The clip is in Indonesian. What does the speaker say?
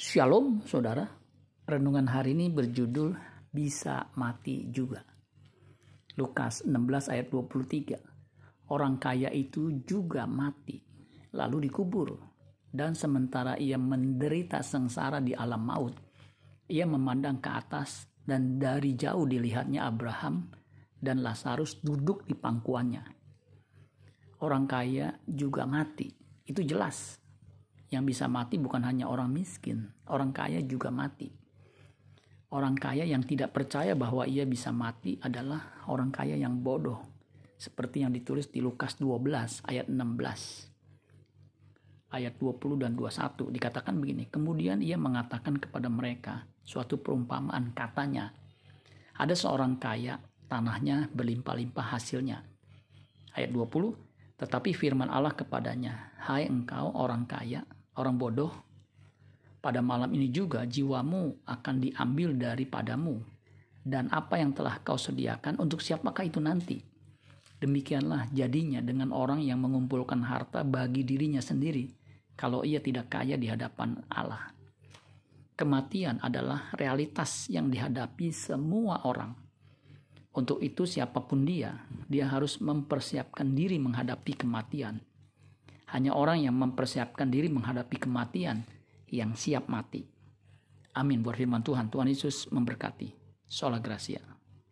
Shalom saudara, renungan hari ini berjudul Bisa Mati Juga. Lukas 16 ayat 23. Orang kaya itu juga mati, lalu dikubur. Dan sementara ia menderita sengsara di alam maut, ia memandang ke atas dan dari jauh dilihatnya Abraham dan Lazarus duduk di pangkuannya. Orang kaya juga mati, itu jelas yang bisa mati bukan hanya orang miskin, orang kaya juga mati. Orang kaya yang tidak percaya bahwa ia bisa mati adalah orang kaya yang bodoh. Seperti yang ditulis di Lukas 12 ayat 16. Ayat 20 dan 21 dikatakan begini. Kemudian ia mengatakan kepada mereka suatu perumpamaan katanya. Ada seorang kaya tanahnya berlimpah-limpah hasilnya. Ayat 20 tetapi firman Allah kepadanya, "Hai engkau orang kaya, orang bodoh, pada malam ini juga jiwamu akan diambil daripadamu, dan apa yang telah kau sediakan untuk siapakah itu nanti? Demikianlah jadinya dengan orang yang mengumpulkan harta bagi dirinya sendiri, kalau ia tidak kaya di hadapan Allah. Kematian adalah realitas yang dihadapi semua orang. Untuk itu, siapa pun dia, dia harus mempersiapkan diri menghadapi kematian hanya orang yang mempersiapkan diri menghadapi kematian yang siap mati. Amin buat firman Tuhan. Tuhan Yesus memberkati. Sola Gracia.